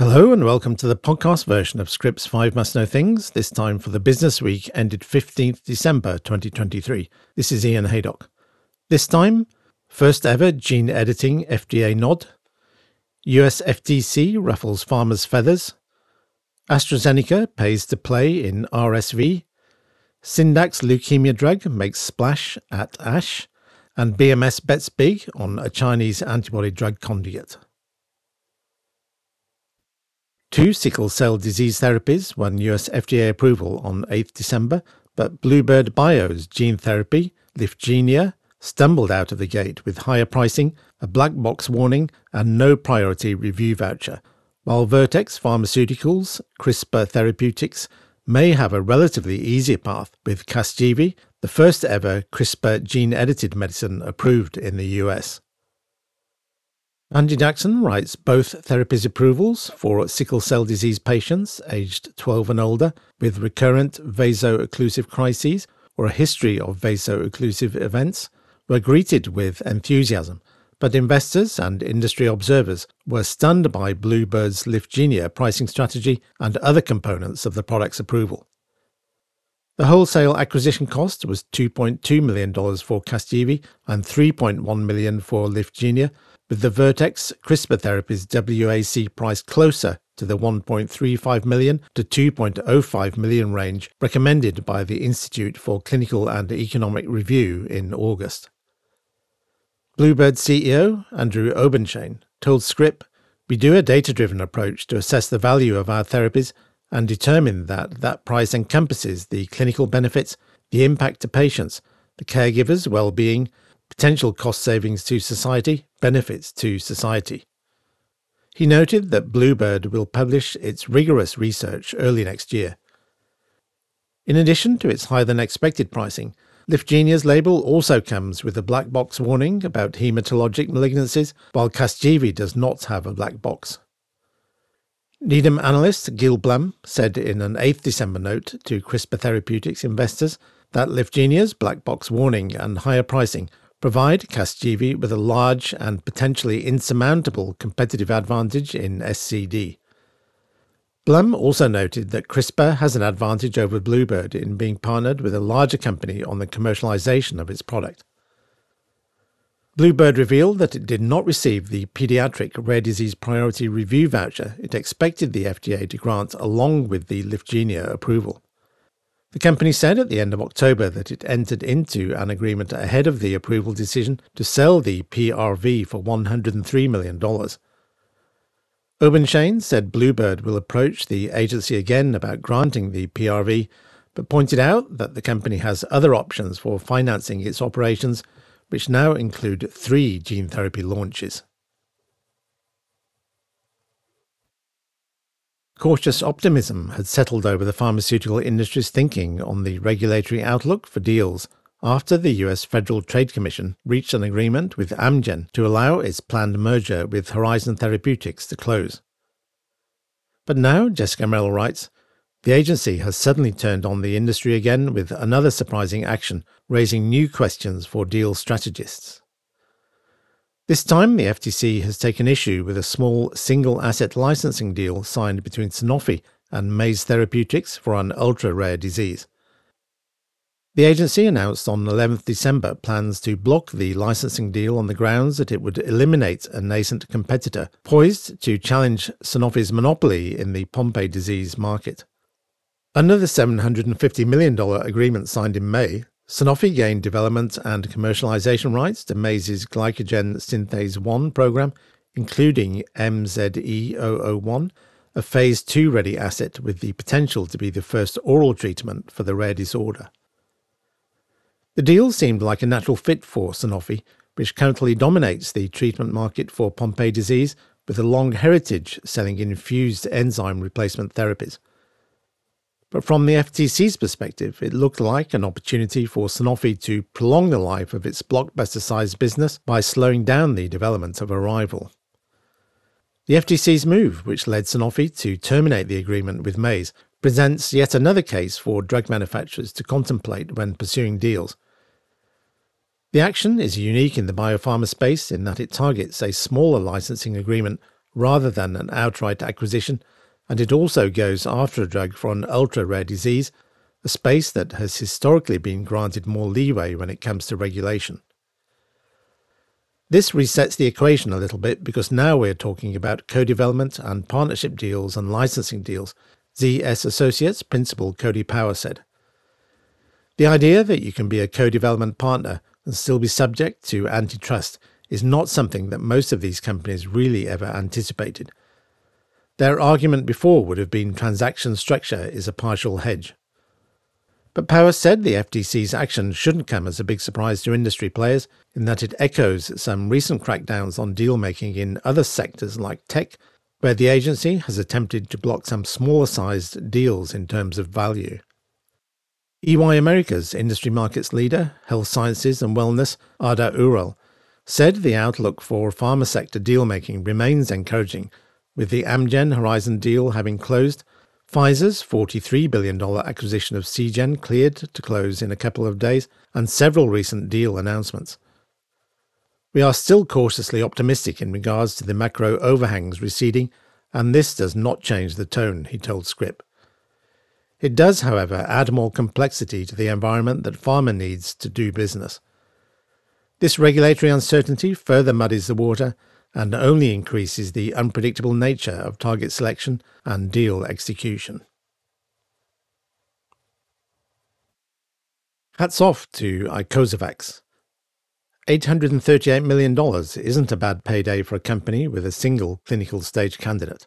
Hello and welcome to the podcast version of Scrip's 5 Must Know Things, this time for the business week ended 15th December 2023. This is Ian Haydock. This time, first ever gene editing FDA nod, US FTC ruffles pharma's feathers, AstraZeneca pays to play in RSV, Syndax leukemia drug makes splash at ASH, and BMS bets big on a Chinese antibody drug conjugate. Two sickle cell disease therapies won US FDA approval on 8 December, but Bluebird Bio's gene therapy, Lyfgenia, stumbled out of the gate with higher pricing, a black box warning, and no priority review voucher, while Vertex Pharmaceuticals, CRISPR Therapeutics, may have a relatively easier path with Casgevy, the first ever CRISPR gene edited medicine approved in the US. Mandy Jackson writes both therapies approvals for sickle cell disease patients aged 12 and older with recurrent vaso-occlusive crises or a history of vaso-occlusive events were greeted with enthusiasm, but investors and industry observers were stunned by Bluebird's Lyfgenia pricing strategy and other components of the product's approval. The wholesale acquisition cost was $2.2 million for Casgevy and 3.1 million for Lyfgenia, with the Vertex CRISPR therapies WAC price closer to the 1.35 million to 2.05 million range recommended by the Institute for Clinical and Economic Review in August. Bluebird CEO Andrew Obenshain told Scrip, We do a data driven approach to assess the value of our therapies and determine that that price encompasses the clinical benefits, the impact to patients, the caregivers' well being, potential cost savings to society, benefits to society. He noted that Bluebird will publish its rigorous research early next year. In addition to its higher than expected pricing, Lyfgenia's label also comes with a black box warning about hematologic malignancies, while Casgevy does not have a black box. Needham analyst Gil Blum said in an 8th December note to CRISPR Therapeutics investors that Lyfgenia's black box warning and higher pricing provide Casgevy with a large and potentially insurmountable competitive advantage in SCD. Blum also noted that CRISPR has an advantage over Bluebird in being partnered with a larger company on the commercialization of its product. Bluebird revealed that it did not receive the Pediatric Rare Disease Priority Review voucher it expected the FDA to grant along with the Lyfgenia approval. The company said at the end of October that it entered into an agreement ahead of the approval decision to sell the PRV for $103 million. Obenshain said Bluebird will approach the agency again about granting the PRV, but pointed out that the company has other options for financing its operations, which now include three gene therapy launches. Cautious optimism had settled over the pharmaceutical industry's thinking on the regulatory outlook for deals after the US Federal Trade Commission reached an agreement with Amgen to allow its planned merger with Horizon Therapeutics to close. But now, Jessica Merrill writes, the agency has suddenly turned on the industry again with another surprising action, raising new questions for deal strategists. This time, the FTC has taken issue with a small single asset licensing deal signed between Sanofi and Maze Therapeutics for an ultra rare disease. The agency announced on 11th December plans to block the licensing deal on the grounds that it would eliminate a nascent competitor poised to challenge Sanofi's monopoly in the Pompe disease market. Under the $750 million agreement signed in May, Sanofi gained development and commercialization rights to Maze's glycogen synthase 1 program, including MZE001, a phase 2 ready asset with the potential to be the first oral treatment for the rare disorder. The deal seemed like a natural fit for Sanofi, which currently dominates the treatment market for Pompe disease with a long heritage selling infused enzyme replacement therapies. But from the FTC's perspective, it looked like an opportunity for Sanofi to prolong the life of its blockbuster sized business by slowing down the development of a rival. The FTC's move, which led Sanofi to terminate the agreement with Maze, presents yet another case for drug manufacturers to contemplate when pursuing deals. The action is unique in the biopharma space in that it targets a smaller licensing agreement rather than an outright acquisition, and it also goes after a drug for an ultra rare disease, a space that has historically been granted more leeway when it comes to regulation. This resets the equation a little bit because now we're talking about co development and partnership deals and licensing deals, ZS Associates principal Cody Power said. The idea that you can be a co development partner and still be subject to antitrust is not something that most of these companies really ever anticipated. Their argument before would have been transaction structure is a partial hedge. But Power said the FTC's action shouldn't come as a big surprise to industry players, in that it echoes some recent crackdowns on deal making in other sectors like tech, where the agency has attempted to block some smaller sized deals in terms of value. EY America's industry markets leader, health sciences and wellness, Arda Ural, said the outlook for pharma sector deal making remains encouraging, with the Amgen Horizon deal having closed Pfizer's $43 billion acquisition of Seagen cleared to close in a couple of days, and several recent deal announcements. We are still cautiously optimistic in regards to the macro overhangs receding, and this does not change the tone, he told Scrip. It does, however, add more complexity to the environment that pharma needs to do business. This regulatory uncertainty further muddies the water and only increases the unpredictable nature of target selection and deal execution. Hats off to Icosavax. $838 million isn't a bad payday for a company with a single clinical stage candidate.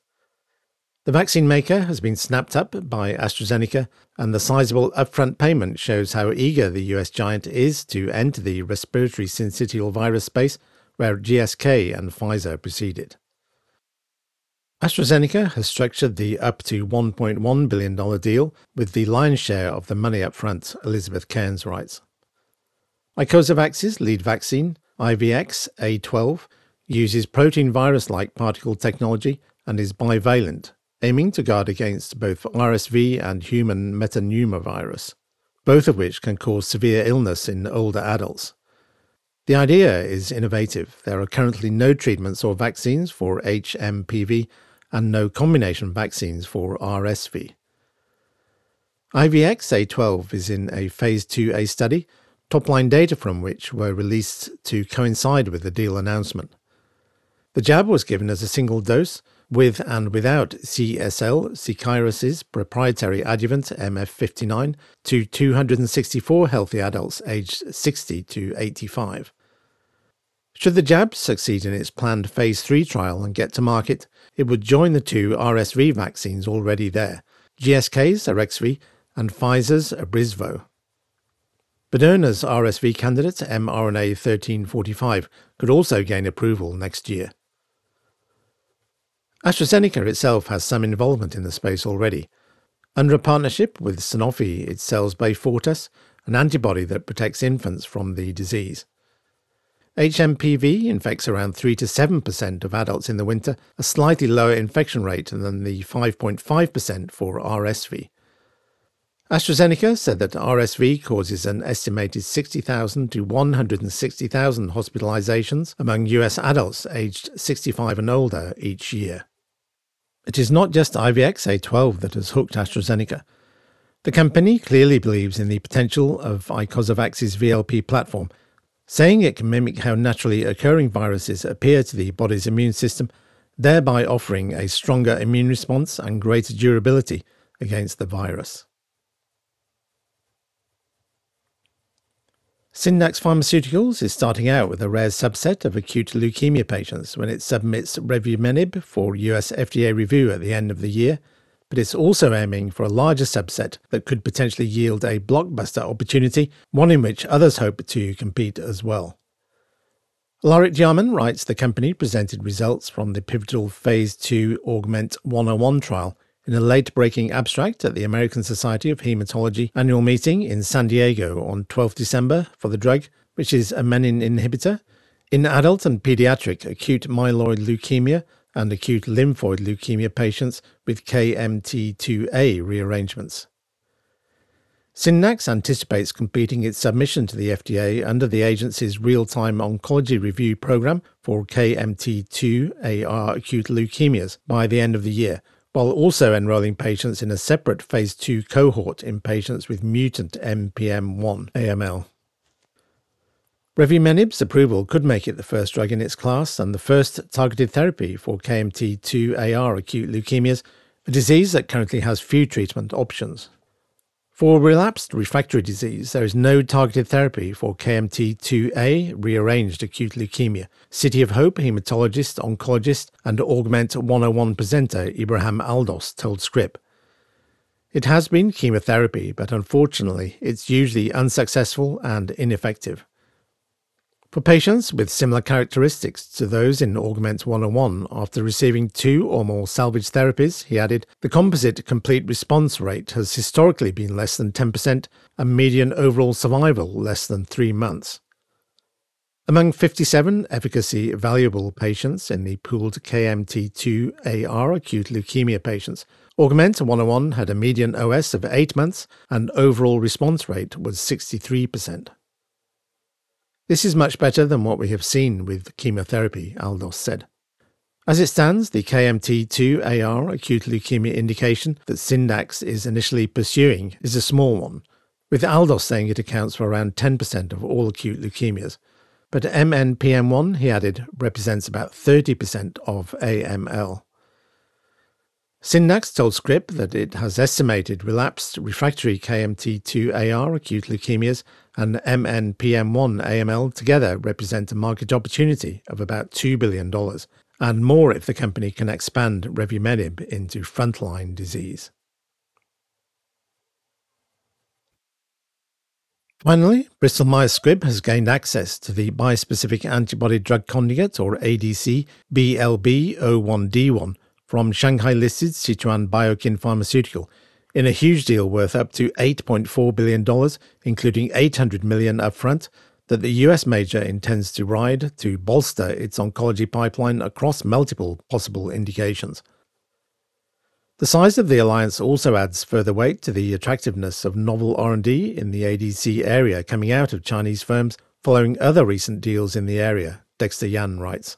The vaccine maker has been snapped up by AstraZeneca, and the sizable upfront payment shows how eager the US giant is to enter the respiratory syncytial virus space where GSK and Pfizer proceeded. AstraZeneca has structured the up to $1.1 billion deal with the lion's share of the money up front, Elizabeth Cairns writes. Icosavax's lead vaccine, IVX A12, uses protein virus like particle technology and is bivalent, aiming to guard against both RSV and human metapneumovirus, both of which can cause severe illness in older adults. The idea is innovative. There are currently no treatments or vaccines for HMPV and no combination vaccines for RSV. IVX A12 is in a phase 2A study, top line data from which were released to coincide with the deal announcement. The jab was given as a single dose with and without CSL Seqirus' proprietary adjuvant MF59 to 264 healthy adults aged 60 to 85. Should the jab succeed in its planned phase 3 trial and get to market, it would join the two RSV vaccines already there, GSK's Arexvy and Pfizer's Abrysvo. Moderna's RSV candidate mRNA 1345 could also gain approval next year. AstraZeneca itself has some involvement in the space already. Under a partnership with Sanofi, it sells Beyfortus, an antibody that protects infants from the disease. HMPV infects around 3 to 7% of adults in the winter, a slightly lower infection rate than the 5.5% for RSV. AstraZeneca said that RSV causes an estimated 60,000 to 160,000 hospitalizations among US adults aged 65 and older each year. It is not just IVX-A12 that has hooked AstraZeneca. The company clearly believes in the potential of Icosavax's VLP platform, saying it can mimic how naturally occurring viruses appear to the body's immune system, thereby offering a stronger immune response and greater durability against the virus. Syndax Pharmaceuticals is starting out with a rare subset of acute leukemia patients when it submits revumenib for US FDA review at the end of the year, but it's also aiming for a larger subset that could potentially yield a blockbuster opportunity, one in which others hope to compete as well. Lorik Jarman writes the company presented results from the pivotal Phase 2 Augment 101 trial in a late breaking abstract at the American Society of Hematology annual meeting in San Diego on 12 December for the drug, which is a menin inhibitor, in adult and pediatric acute myeloid leukemia and acute lymphoid leukemia patients with KMT2A rearrangements. Syndax anticipates completing its submission to the FDA under the agency's real time oncology review program for KMT2AR acute leukemias by the end of the year, while also enrolling patients in a separate phase 2 cohort in patients with mutant NPM1 AML. Revumenib's approval could make it the first drug in its class and the first targeted therapy for KMT2AR acute leukemias, a disease that currently has few treatment options. For relapsed refractory disease, there is no targeted therapy for KMT2A rearranged acute leukemia. City of Hope hematologist, oncologist, and Augment 101 presenter Ibrahim Aldoss told Scrip. It has been chemotherapy, but unfortunately, it's usually unsuccessful and ineffective. For patients with similar characteristics to those in Augment 101 after receiving two or more salvage therapies, he added, the composite complete response rate has historically been less than 10% and median overall survival less than three months. Among 57 efficacy evaluable patients in the pooled KMT2AR acute leukemia patients, Augment 101 had a median OS of 8 months and overall response rate was 63%. This is much better than what we have seen with chemotherapy, Aldoss said. As it stands, the KMT2AR acute leukemia indication that Syndax is initially pursuing is a small one, with Aldoss saying it accounts for around 10% of all acute leukemias. But MNPM1, he added, represents about 30% of AML. Syndax told Scrip that it has estimated relapsed refractory KMT2AR acute leukemias and MNPM1 AML together represent a market opportunity of about $2 billion, and more if the company can expand revumenib into frontline disease. Finally, Bristol Myers Squibb has gained access to the bispecific antibody drug conjugate, or ADC, BLB01D1 from Shanghai listed Sichuan Biokin Pharmaceutical in a huge deal worth up to $8.4 billion, including 800 million upfront, that the US major intends to ride to bolster its oncology pipeline across multiple possible indications. The size of the alliance also adds further weight to the attractiveness of novel R&D in the ADC area coming out of Chinese firms following other recent deals in the area, Dexter Yan writes.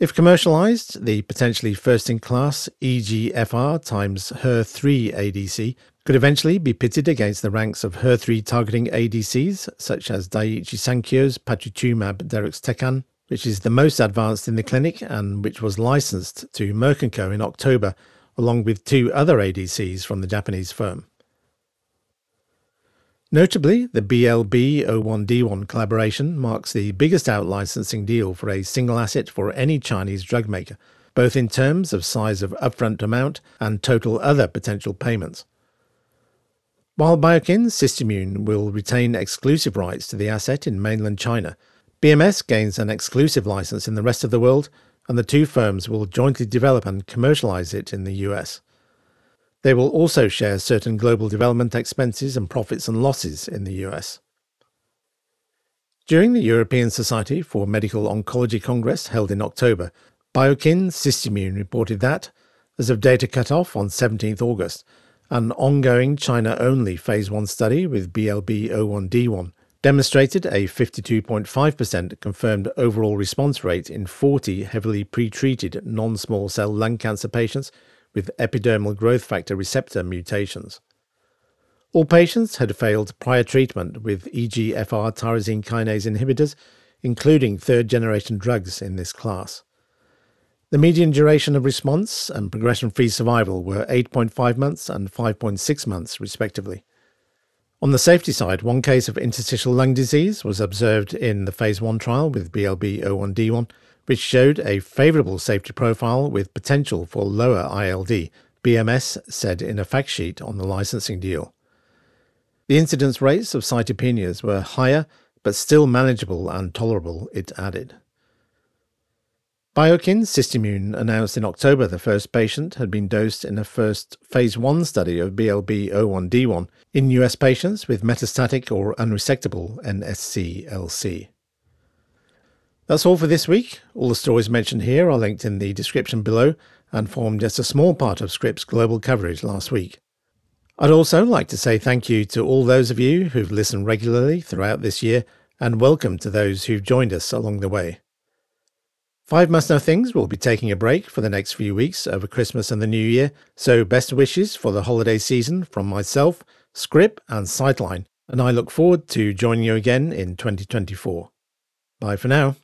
If commercialized, the potentially first in class EGFR times HER3 ADC could eventually be pitted against the ranks of HER3 targeting ADCs, such as Daiichi Sankyo's patritumab deruxtecan, which is the most advanced in the clinic and which was licensed to Merck & Co. in October, along with two other ADCs from the Japanese firm. Notably, the BLB01D1 collaboration marks the biggest out-licensing deal for a single asset for any Chinese drug maker, both in terms of size of upfront amount and total other potential payments. While Biokin SystImmune will retain exclusive rights to the asset in mainland China, BMS gains an exclusive license in the rest of the world, and the two firms will jointly develop and commercialize it in the US. They will also share certain global development expenses and profits and losses in the US. During the European Society for Medical Oncology Congress held in October, Biokin SystImmune reported that, as of data cut-off on 17th August, an ongoing China-only phase 1 study with BLB01D1 demonstrated a 52.5% confirmed overall response rate in 40 heavily pretreated non-small cell lung cancer patients with epidermal growth factor receptor mutations. All patients had failed prior treatment with EGFR tyrosine kinase inhibitors, including third generation drugs in this class. The median duration of response and progression free survival were 8.5 months and 5.6 months, respectively. On the safety side, one case of interstitial lung disease was observed in the phase 1 trial with BLB01D1 which showed a favorable safety profile with potential for lower ILD, BMS said in a fact sheet on the licensing deal. The incidence rates of cytopenias were higher, but still manageable and tolerable, it added. Biokin SystImmune announced in October the first patient had been dosed in a first phase 1 study of BLB01D1 in US patients with metastatic or unresectable NSCLC. That's all for this week. All the stories mentioned here are linked in the description below and formed just a small part of Scrip's global coverage last week. I'd also like to say thank you to all those of you who've listened regularly throughout this year, and welcome to those who've joined us along the way. Five Must Know Things will be taking a break for the next few weeks over Christmas and the New Year, so best wishes for the holiday season from myself, Scrip, and Citeline, and I look forward to joining you again in 2024. Bye for now.